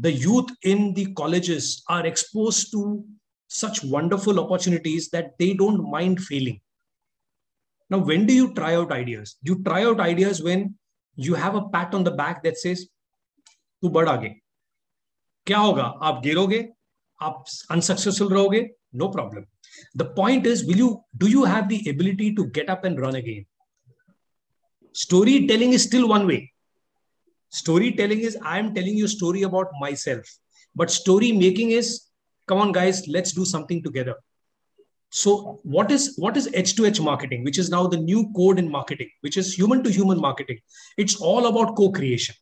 the youth in the colleges are exposed to such wonderful opportunities that they don't mind failing. Now, when do you try out ideas? You try out ideas when you have a pat on the back that says, "Tu बढ़ आगे क्या होगा आप गिरोगे आप unsuccessful रहोगे no problem the point is will you do you have the ability to get up and run again story telling is still one way storytelling is i am telling you a story about myself but story making is come on guys let's do something together so what is what is edge to edge marketing which is now the new code in marketing which is human to human marketing it's all about co-creation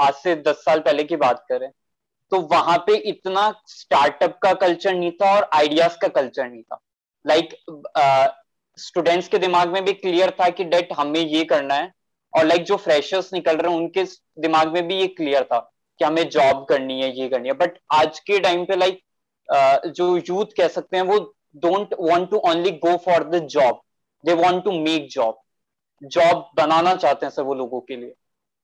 आज से दस साल पहले की बात करें तो वहाँ पे इतना स्टार्टअप का कल्चर नहीं था और आइडियाज़ का कल्चर नहीं था। लाइक like, स्टूडेंट्स uh, के दिमाग में भी क्लियर था कि डेट हमें ये करना है और लाइक like, जो फ्रेशर्स निकल रहे हैं उनके दिमाग में भी ये क्लियर था कि हमें जॉब करनी है ये करनी है। बट आज के टाइम पे लाइक like, uh, जो यूथ कह सकते हैं वो don't want to only go for the job they want to make job job बनाना चाहते हैं सर वो लोगों के लिए।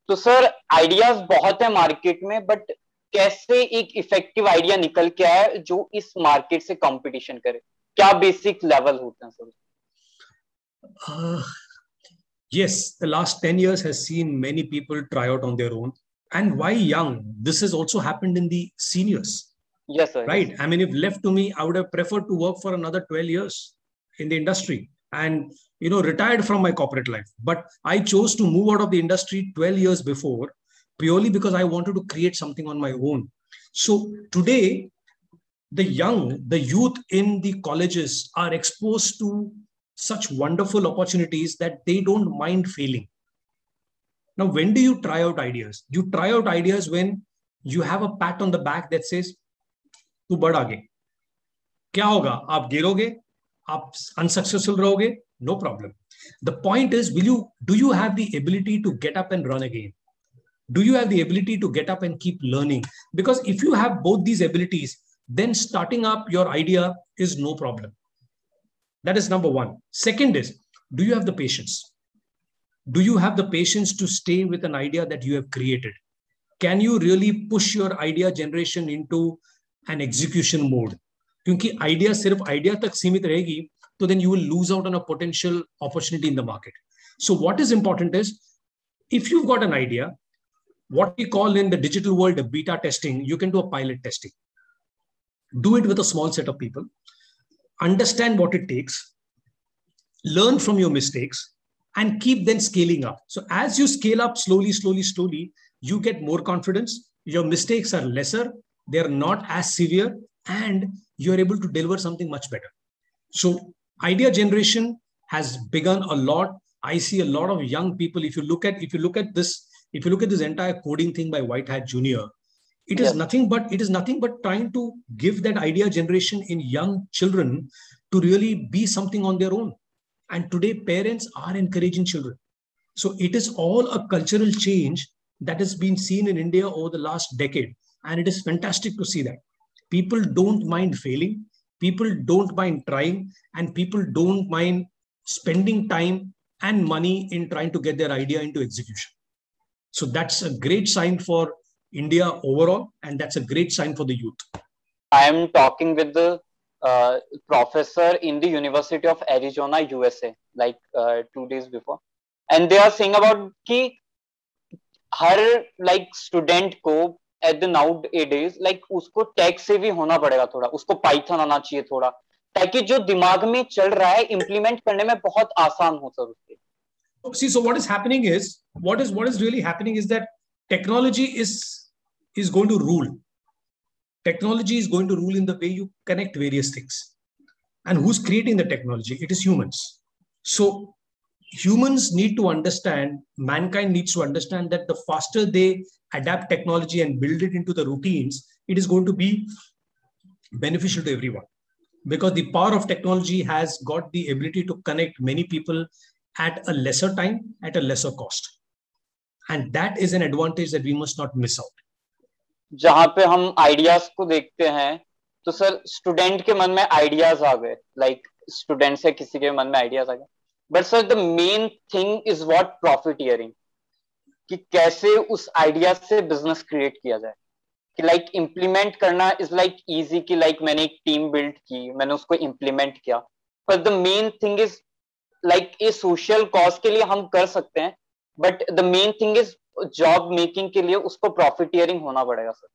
तो सर आइडियाज़ बहुत है मार्केट में बट कैसे एक इफेक्टिव आइडिया निकल के आए जो इस मार्केट से कंपटीशन करे क्या बेसिक लेवल होते हैं sir uh, yes the last 10 years has seen many people try out on their own and why young this has also happened in the seniors yes sir right yes. i mean if left to me i would have preferred to work for another 12 years in the industry and you know retired from my corporate life but i chose to move out of the industry 12 years before purely because I wanted to create something on my own. So today, the young, the youth in the colleges are exposed to such wonderful opportunities that they don't mind failing. Now, when do you try out ideas? You try out ideas when you have a pat on the back that says, "Tu बढ़ आगे क्या होगा आप गिरोगे आप unsuccessful रहोगे no problem the point is will you do you have the ability to get up and run again do you have the ability to get up and keep learning because if you have both these abilities then starting up your idea is no problem that is number one second is do you have the patience do you have the patience to stay with an idea that you have created can you really push your idea generation into an execution mode क्योंकि idea सिर्फ idea तक सीमित रहेगी तो then you will lose out on a potential opportunity in the market so what is important is if you've got an idea what we call in the digital world beta testing, you can do a pilot testing. Do it with a small set of people, understand what it takes, learn from your mistakes, and keep then scaling up. So as you scale up slowly, slowly, slowly, you get more confidence. Your mistakes are lesser, they're not as severe, and you're able to deliver something much better. So idea generation has begun a lot. I see a lot of young people. If you look at if you look at this if you look at this entire coding thing by White Hat Junior, it is nothing but it is nothing but trying to give that idea generation in young children to really be something on their own. And today, parents are encouraging children. So it is all a cultural change that has been seen in India over the last decade. And it is fantastic to see that. People don't mind failing, people don't mind trying, and people don't mind spending time and money in trying to get their idea into execution. So that's a great sign for India overall, and that's a great sign for the youth. I am talking with the uh, professor in the University of Arizona, USA, like uh, two days before, and they are saying about कि हर like student को at the now days like उसको tech से भी होना पड़ेगा थोड़ा उसको Python आना चाहिए थोड़ा ताकि जो दिमाग में चल रहा है implement करने में बहुत आसान हो सर उसके see so what is happening is what is what is really happening is that technology is is going to rule. Technology is going to rule in the way you connect various things. And who's creating the technology? It is humans. So humans need to understand mankind needs to understand that the faster they adapt technology and build it into the routines it is going to be beneficial to everyone. Because the power of technology has got the ability to connect many people at a lesser time, at a lesser cost. And that is an advantage that we must not miss out. जहाँ पे हम ideas को देखते हैं तो sir student के मन में आइडियाज़ आ गए. लाइक स्टूडेंट से किसी के मन में आइडियाज़ आ गए. But sir the main thing is what profiteering कि कैसे उस आइडिया से बिज़नेस क्रिएट किया जाए. कि लाइक like, इम्प्लीमेंट करना इज़ लाइक इजी कि लाइक like, मैंने एक टीम बिल्ड की मैंने उसको इम्प्लीमेंट किया. पर the main thing is like ये सोशल कॉज के लिए हम कर सकते हैं but the main thing is job making के लिए उसको प्रॉफिटियरिंग होना पड़ेगा सर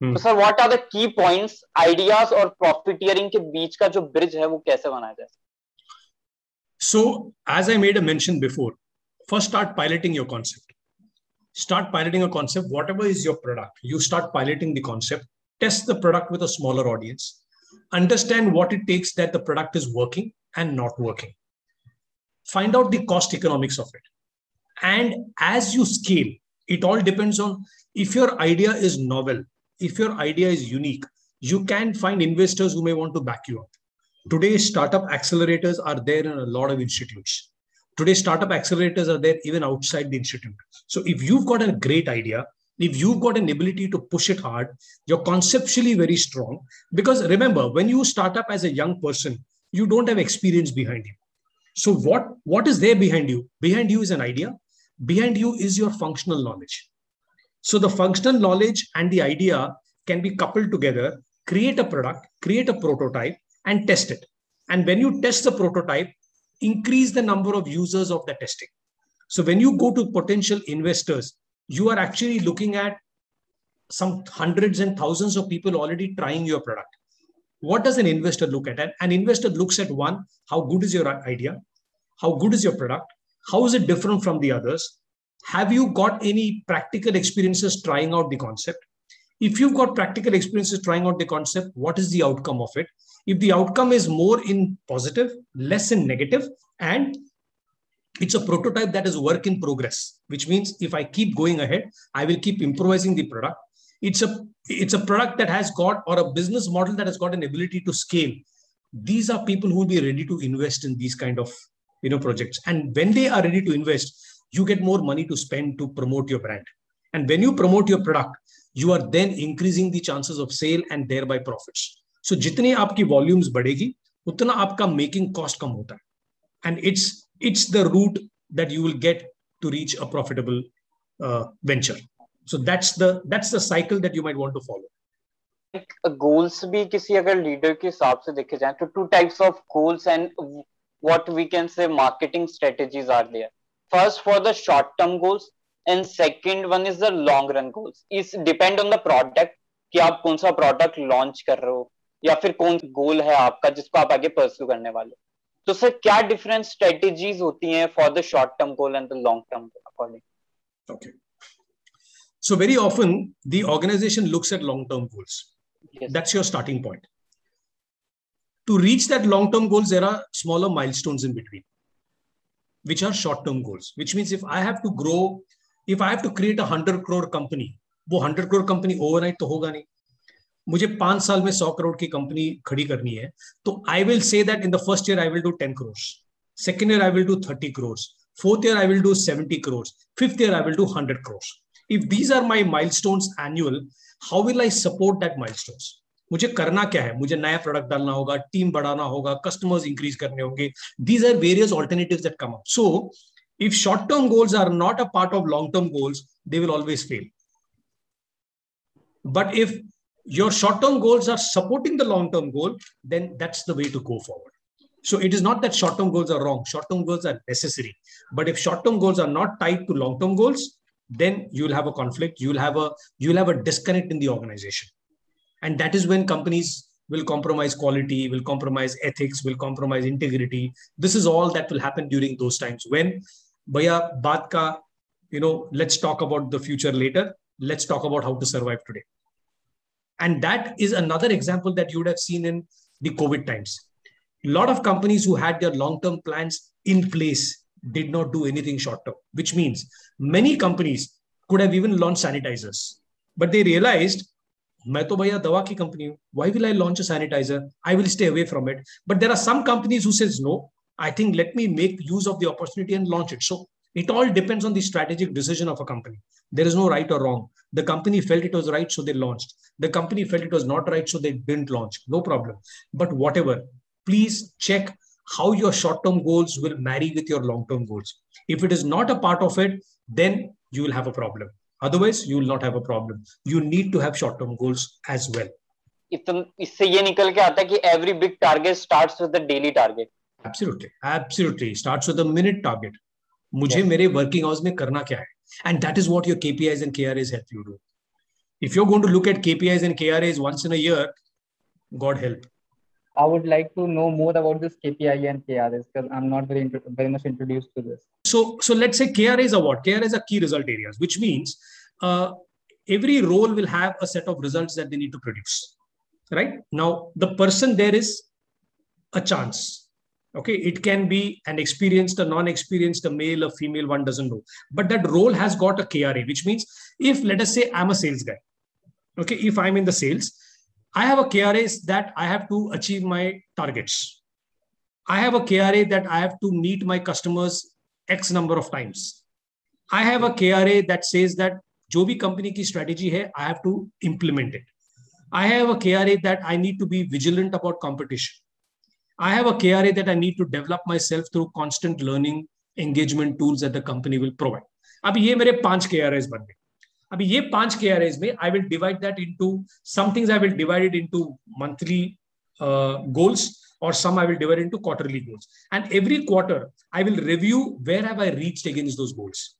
तो sir what are the key points ideas और प्रॉफिटियरिंग के बीच का जो ब्रिज है वो कैसे बनाया जाए? So as I made a mention before first start piloting your concept start piloting a concept whatever is your product you start piloting the concept test the product whether audience understand what it takes that the product is working and not working find out the cost economics of it and as you scale it all depends on if your idea is novel if your idea is unique you can find investors who may want to back you up today startup accelerators are there in a lot of institutes Today, startup accelerators are there even outside the institute. So if you've got a great idea, if you've got an ability to push it hard, you're conceptually very strong. Because remember, when you start up as a young person, you don't have experience behind you. So what, what is there behind you? Behind you is an idea. Behind you is your functional knowledge. So the functional knowledge and the idea can be coupled together, create a product, create a prototype, and test it. And when you test the prototype, increase the number of users of the testing. So when you go to potential investors, you are actually looking at some hundreds and thousands of people already trying your product. What does an investor look at? And An investor looks at one, how good is your idea? How good is your product? How is it different from the others? Have you got any practical experiences trying out the concept? If you've got practical experiences trying out the concept, what is the outcome of it? if the outcome is more in positive, less in negative, and it's a prototype that is work in progress, which means if I keep going ahead, I will keep improvising the product it's a it's a product that has got or a business model that has got an ability to scale. These are people who will be ready to invest in these kind of you know projects. And when they are ready to invest you get more money to spend to promote your brand. And when you promote your product you are then increasing the chances of sale and thereby profits. So jitne aapki volumes badegi, utna aapka making cost kam hota and it's it's the route that you will get to reach a profitable uh, venture. so that's the that's the cycle that you might want to follow. Goals uh, भी किसी अगर leader के हिसाब से देखे जाए तो two types of goals and what we can say marketing strategies are there first for the short term goals and second one is the long run goals is depend on the product कि आप कौन सा product launch कर रहे हो या फिर कौन गोल है आपका जिसको आप आगे परस्यू करने वाले तो सर क्या डिफरेंट स्ट्रेटेजीज होती हैं for the short term goal and the long term according okay so very often the organization looks at long term goals yes. that's your starting point to reach that long term goals there are smaller milestones in between which are short term goals which means if i have to grow if i have to create a 100 crore company वो 100 crore company overnight तो होगा नहीं मुझे पांच साल में सौ करोड़ की कंपनी खड़ी करनी है तो I will say that in the first year I will do ten crore second year I will do thirty crore fourth year I will do seventy crore fifth year I will do hundred crore if these are my mile stone annual how will I support that mile stone मुझे करना क्या है मुझे नया product डालना होगा team बढ़ाना होगा कस्टमर्स इंक्रीज करने होंगे these are various alternative that come up so if short term goals are not a part of long term goals they will always fail but if your short term goals are supporting the long term goal, then that's the way to go forward. So it is not that short term goals are wrong, short term goals are necessary. But if short term goals are not tied to long term goals, then you'll have a conflict, you'll have a you'll have a disconnect in the organization. And that is when companies will compromise quality, will compromise ethics, will compromise integrity. This is all that will happen during those times when Bhaiya baat ka, you know, let's talk about the future later. Let's talk about how to survive today. And that is another example that you would have seen in the COVID times. A lot of companies who had their long term plans in place did not do anything short term, which means many companies could have even launched sanitizers. But they realized, मैं तो भैया दवा की company हूँ why will I launch a sanitizer? I will stay away from it. But there are some companies who says no. I think let me make use of the opportunity and launch it. So It all depends on the strategic decision of a company. There is no right or wrong. The company felt it was right, so they launched. The company felt it was not right, so they didn't launch. No problem. But whatever, please check how your short term goals will marry with your long term goals. If it is not a part of it, then you will have a problem. Otherwise, you will not have a problem. You need to have short term goals as well. इससे ये निकल के आता है कि every big target starts with the daily target. Absolutely, absolutely. Starts with a minute target. मुझे मेरे working hours में करना क्या है and that is what your KPIs and KRAs help you do. If you're going to look at KPIs and KRAs once in a year, God help. I would like to know more about this KPI and KRAs because I'm not very very much introduced to this. So, so let's say KRAs are what? KRAs are key result areas, which means uh, every role will have a set of results that they need to produce. Right now, the person there is a chance okay it can be an experienced a non-experienced a male a female one doesn't know but that role has got a kra which means if let us say i'm a sales guy okay if i'm in the sales i have a kra that i have to achieve my targets i have a kra that i have to meet my customers x number of times i have a kra that says that jo bhi company ki strategy hai i have to implement it i have a kra that i need to be vigilant about competition I have a KRA that I need to develop myself through constant learning engagement tools that the company will provide. अभी ये मेरे पांच के are बन गए अभी ये पांच के आर में I will divide that into some things I will divide it into monthly goals or some I will divide into quarterly goals. And every quarter, I will review where have I reached against those goals.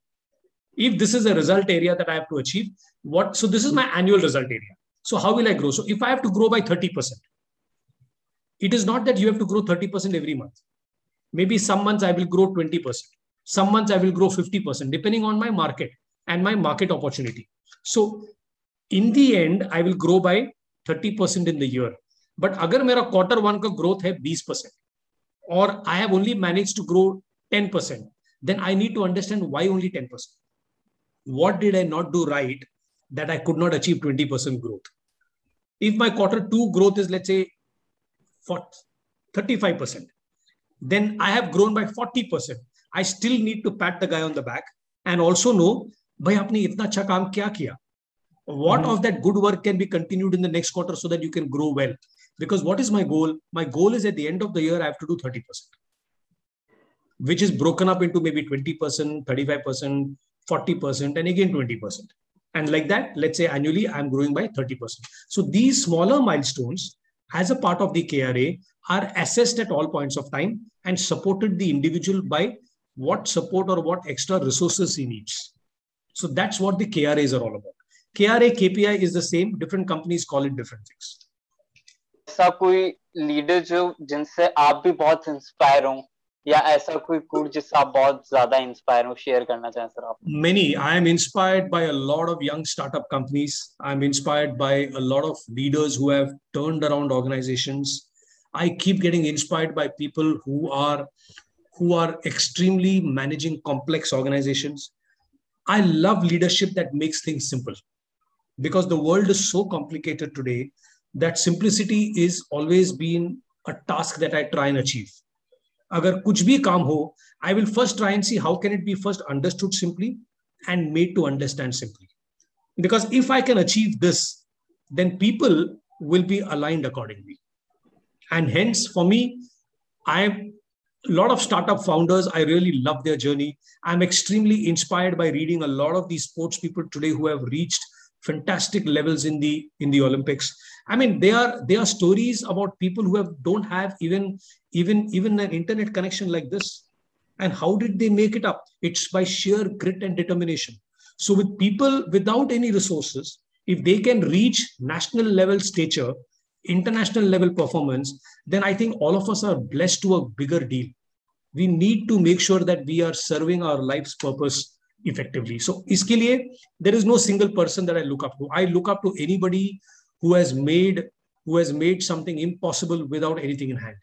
If this is a result area that I have to achieve, what? So this is my annual result area. So how will I grow? So if I have to grow by 30%, it is not that you have to grow 30% every month. Maybe some months I will grow 20%. Some months I will grow 50%, depending on my market and my market opportunity. So in the end, I will grow by 30% in the year. But agar mera quarter one growth hai 20%, or I have only managed to grow 10%, then I need to understand why only 10%. What did I not do right that I could not achieve 20% growth? If my quarter two growth is, let's say, for 35%. Then I have grown by 40%. I still need to pat the guy on the back and also know, bhai, aapne itna acha kaam kya kiya? What mm-hmm. of that good work can be continued in the next quarter so that you can grow well? Because what is my goal? My goal is at the end of the year, I have to do 30%, which is broken up into maybe 20%, 35%, 40%, and again 20%. And like that, let's say annually, I'm growing by 30%. So these smaller milestones as a part of the KRA are assessed at all points of time and supported the individual by what support or what extra resources he needs. So that's what the KRAs are all about. KRA, KPI is the same. Different companies call it different things. ऐसा कोई leader जो जिनसे आप भी बहुत inspire हो या ऐसा कोई कोड जिससे आप बहुत ज्यादा इंस्पायर हो शेयर करना चाहें सर आप many i am inspired by a lot of young startup companies i'm inspired by a lot of leaders who have turned around organizations i keep getting inspired by people who are who are extremely managing complex organizations i love leadership that makes things simple because the world is so complicated today that simplicity is always been a task that i try and achieve अगर कुछ भी काम हो I will first try and see how can it be first understood simply and made to understand simply. Because if I can achieve this, then people will be aligned accordingly. And hence, for me, I am a lot of startup founders. I really love their journey. I'm extremely inspired by reading a lot of these sports people today who have reached fantastic levels in the in the olympics i mean they are they are stories about people who have don't have even even even an internet connection like this and how did they make it up it's by sheer grit and determination so with people without any resources if they can reach national level stature international level performance then i think all of us are blessed to a bigger deal we need to make sure that we are serving our life's purpose effectively. So iske there is no single person that I look up to. I look up to anybody who has made who has made something impossible without anything in hand.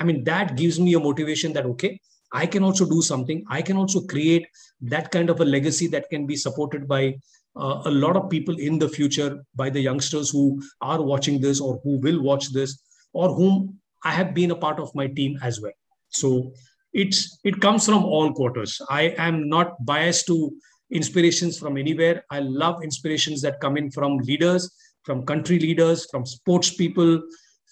I mean, that gives me a motivation that okay, I can also do something. I can also create that kind of a legacy that can be supported by uh, a lot of people in the future by the youngsters who are watching this or who will watch this or whom I have been a part of my team as well. So it's it comes from all quarters. I am not biased to inspirations from anywhere. I love inspirations that come in from leaders, from country leaders, from sports people,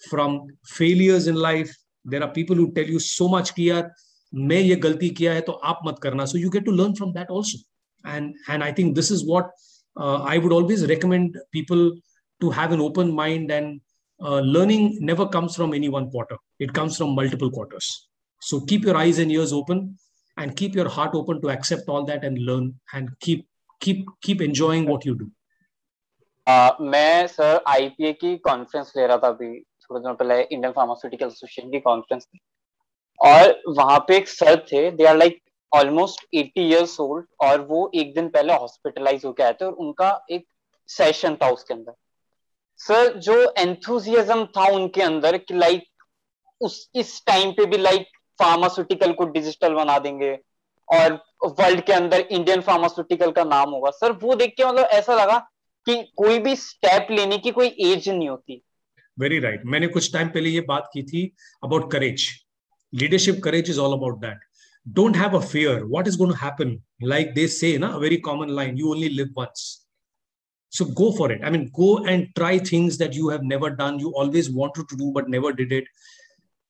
from failures in life. There are people who tell you so much ki yaar, ye galti kiya hai, to aap mat karna. So you get to learn from that also. And, and I think this is what uh, I would always recommend people to have an open mind and uh, learning never comes from any one quarter. It comes from multiple quarters. So keep your eyes and ears open and keep your heart open to accept all that and learn and keep keep keep enjoying what you do. Uh, मैं sir IPA की conference ले रहा था अभी थोड़े दिनों पहले Indian pharmaceutical association की कॉन्फ्रेंस थी और वहां पे एक सर थे they are like almost 80 years old और वो एक दिन पहले हॉस्पिटलाइज होकर आए थे और उनका एक सेशन था उसके अंदर। सर जो एंथुजियाज्म था उनके अंदर कि लाइक उस, इस टाइम पे भी लाइक फार्मास्यूटिकल को डिजिटल बना देंगे और वर्ल्ड के अंदर इंडियन फार्मास्यूटिकल का नाम होगा। सर वो देख के मतलब ऐसा लगा कि कोई भी स्टेप लेने की कोई एज नहीं होती। Very right right. मैंने कुछ टाइम पहले ये बात की थी about courage leadership courage is all about that don't have a fear what is going to happen like they say na a very common line you only live once so go for it i mean go and try things that you have never done you always wanted to do but never did it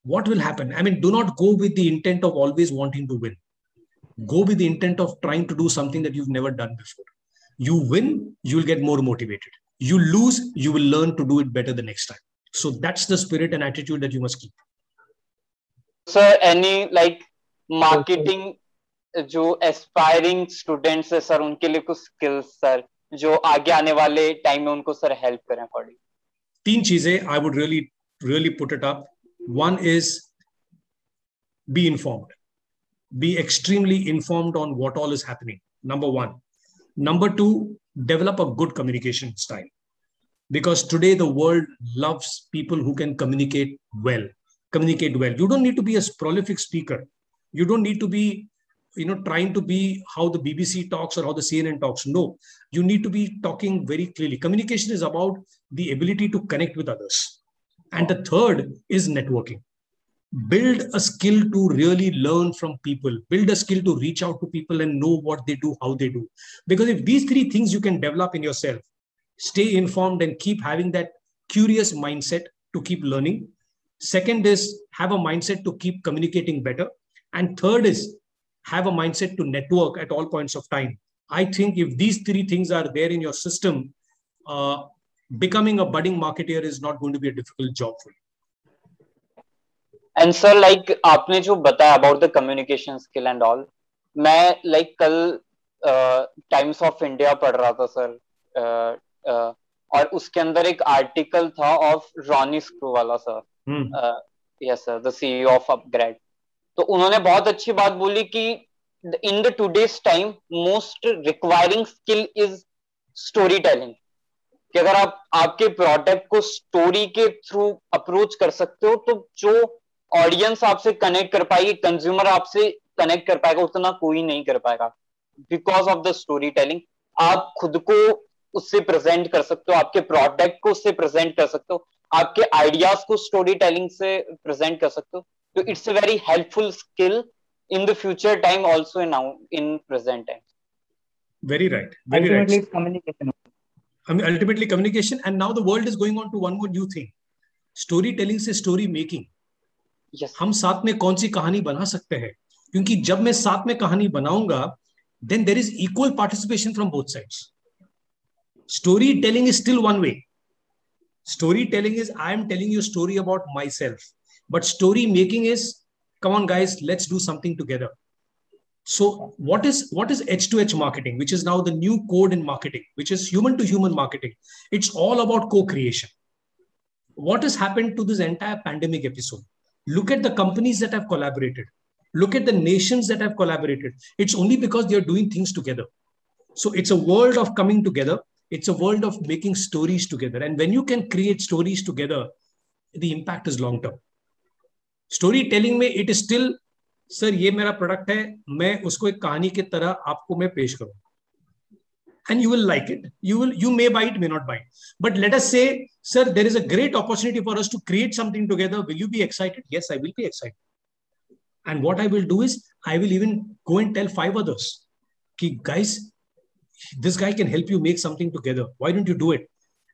what will happen? I mean, do not go with the intent of always wanting to win. Go with the intent of trying to do something that you've never done before. You win, you'll get more motivated. You lose, you will learn to do it better the next time. So that's the spirit and attitude that you must keep. Sir, any like marketing जो aspiring students है sir उनके लिए कुछ skills sir जो आगे आने वाले time में उनको सर हेल्प करें अकॉर्डिंग तीन चीज़ें I would really really put it up one is be informed. Be extremely informed on what all is happening. Number one. Number two, develop a good communication style. Because today the world loves people who can communicate well. Communicate well. You don't need to be a prolific speaker. You don't need to be you know trying to be how the bbc talks or how the cnn talks no you need to be talking very clearly communication is about the ability to connect with others and the third is networking. Build a skill to really learn from people, build a skill to reach out to people and know what they do, how they do. Because if these three things you can develop in yourself, stay informed and keep having that curious mindset to keep learning. Second is have a mindset to keep communicating better. And third is have a mindset to network at all points of time. I think if these three things are there in your system, uh, becoming a budding marketer is not going to be a difficult job for you and sir like आपने जो बताया about the communication skill and all मैं like कल times of India पढ़ रहा था sir uh, uh, और उसके अंदर एक आर्टिकल था of Ronnie Screwvala sir yes sir the CEO of upgrade तो उन्होंने बहुत अच्छी बात बोली कि in the today's time most requiring skill is story telling. कि अगर आप, आपके प्रोडक्ट को स्टोरी के थ्रू अप्रोच कर सकते हो तो जो ऑडियंस आपसे कनेक्ट कर पाएगी कंज्यूमर आपसे कनेक्ट कर पाएगा, उतना कोई नहीं कर पाएगा। Because of the story telling आप खुद को उससे प्रेजेंट कर सकते हो, आपके प्रोडक्ट को उससे प्रेजेंट कर सकते हो, आपके आइडियाज़ को स्टोरी टेलिंग से प्रेजेंट कर सकते हो। तो it's a very helpful skill in the future time also in in present time very right very Ultimately, right communication I mean, ultimately communication. And now the world is going on to one more new thing. Storytelling से story making. Yes. हम साथ में कौन सी कहानी बना सकते हैं क्योंकि जब मैं साथ में कहानी बनाऊंगा then there is equal participation from both sides. Storytelling is still one way. Storytelling is I am telling you a story about myself. but story making is, come on, guys, let's do something together. So what is what is H2H marketing, which is now the new code in marketing, which is human to human marketing? It's all about co-creation. What has happened to this entire pandemic episode? Look at the companies that have collaborated. Look at the nations that have collaborated. It's only because they're doing things together. So it's a world of coming together. It's a world of making stories together. And when you can create stories together, the impact is long term. Story telling में it still sir ये मेरा product है, मैं उसको एक कहानी की तरह आपको मैं पेश करूँगा and you will like it you will you may bite may not bite but let us say sir there is a great opportunity for us to create something together will you be excited yes I will be excited and what I will do is I will even go and tell five others कि guys this guy can help you make something together why don't you do it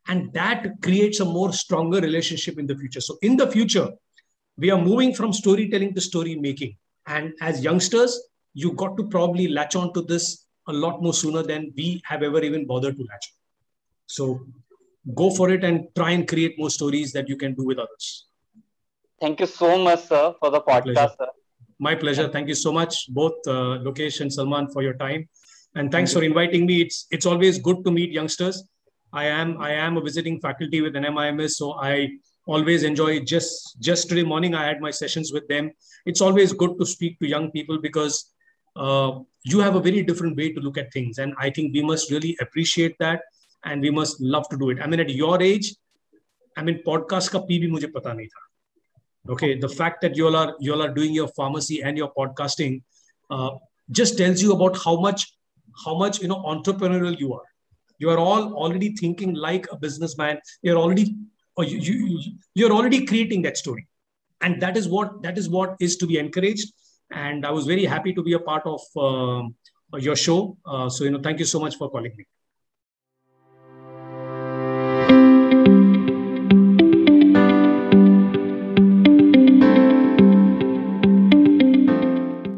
and that creates a more stronger relationship in the future. So, in the future we are moving from storytelling to story making. And as youngsters, you got to probably latch on to this a lot more sooner than we have ever even bothered to latch. on. So go for it and try and create more stories that you can do with others. Thank you so much, sir, for the podcast, pleasure. sir. My pleasure. Thank you so much, both uh, Lokesh and Salman, for your time, and thanks for inviting me. It's it's always good to meet youngsters. I am I am a visiting faculty with NMIMS, so I always enjoy. Just just today morning, I had my sessions with them. It's always good to speak to young people because uh, you have a very different way to look at things, and I think we must really appreciate that, and we must love to do it. I mean, at your age, I mean, podcast ka P bhi mujhe pata nahi tha okay the fact that you all are you all are doing your pharmacy and your podcasting uh, just tells you about how much how much you know entrepreneurial you are you are all already thinking like a businessman you're already or you, you you're already creating that story. And that is what that is what is to be encouraged. And i was very happy to be a part of uh, your show. Uh, so you know thank you so much for calling me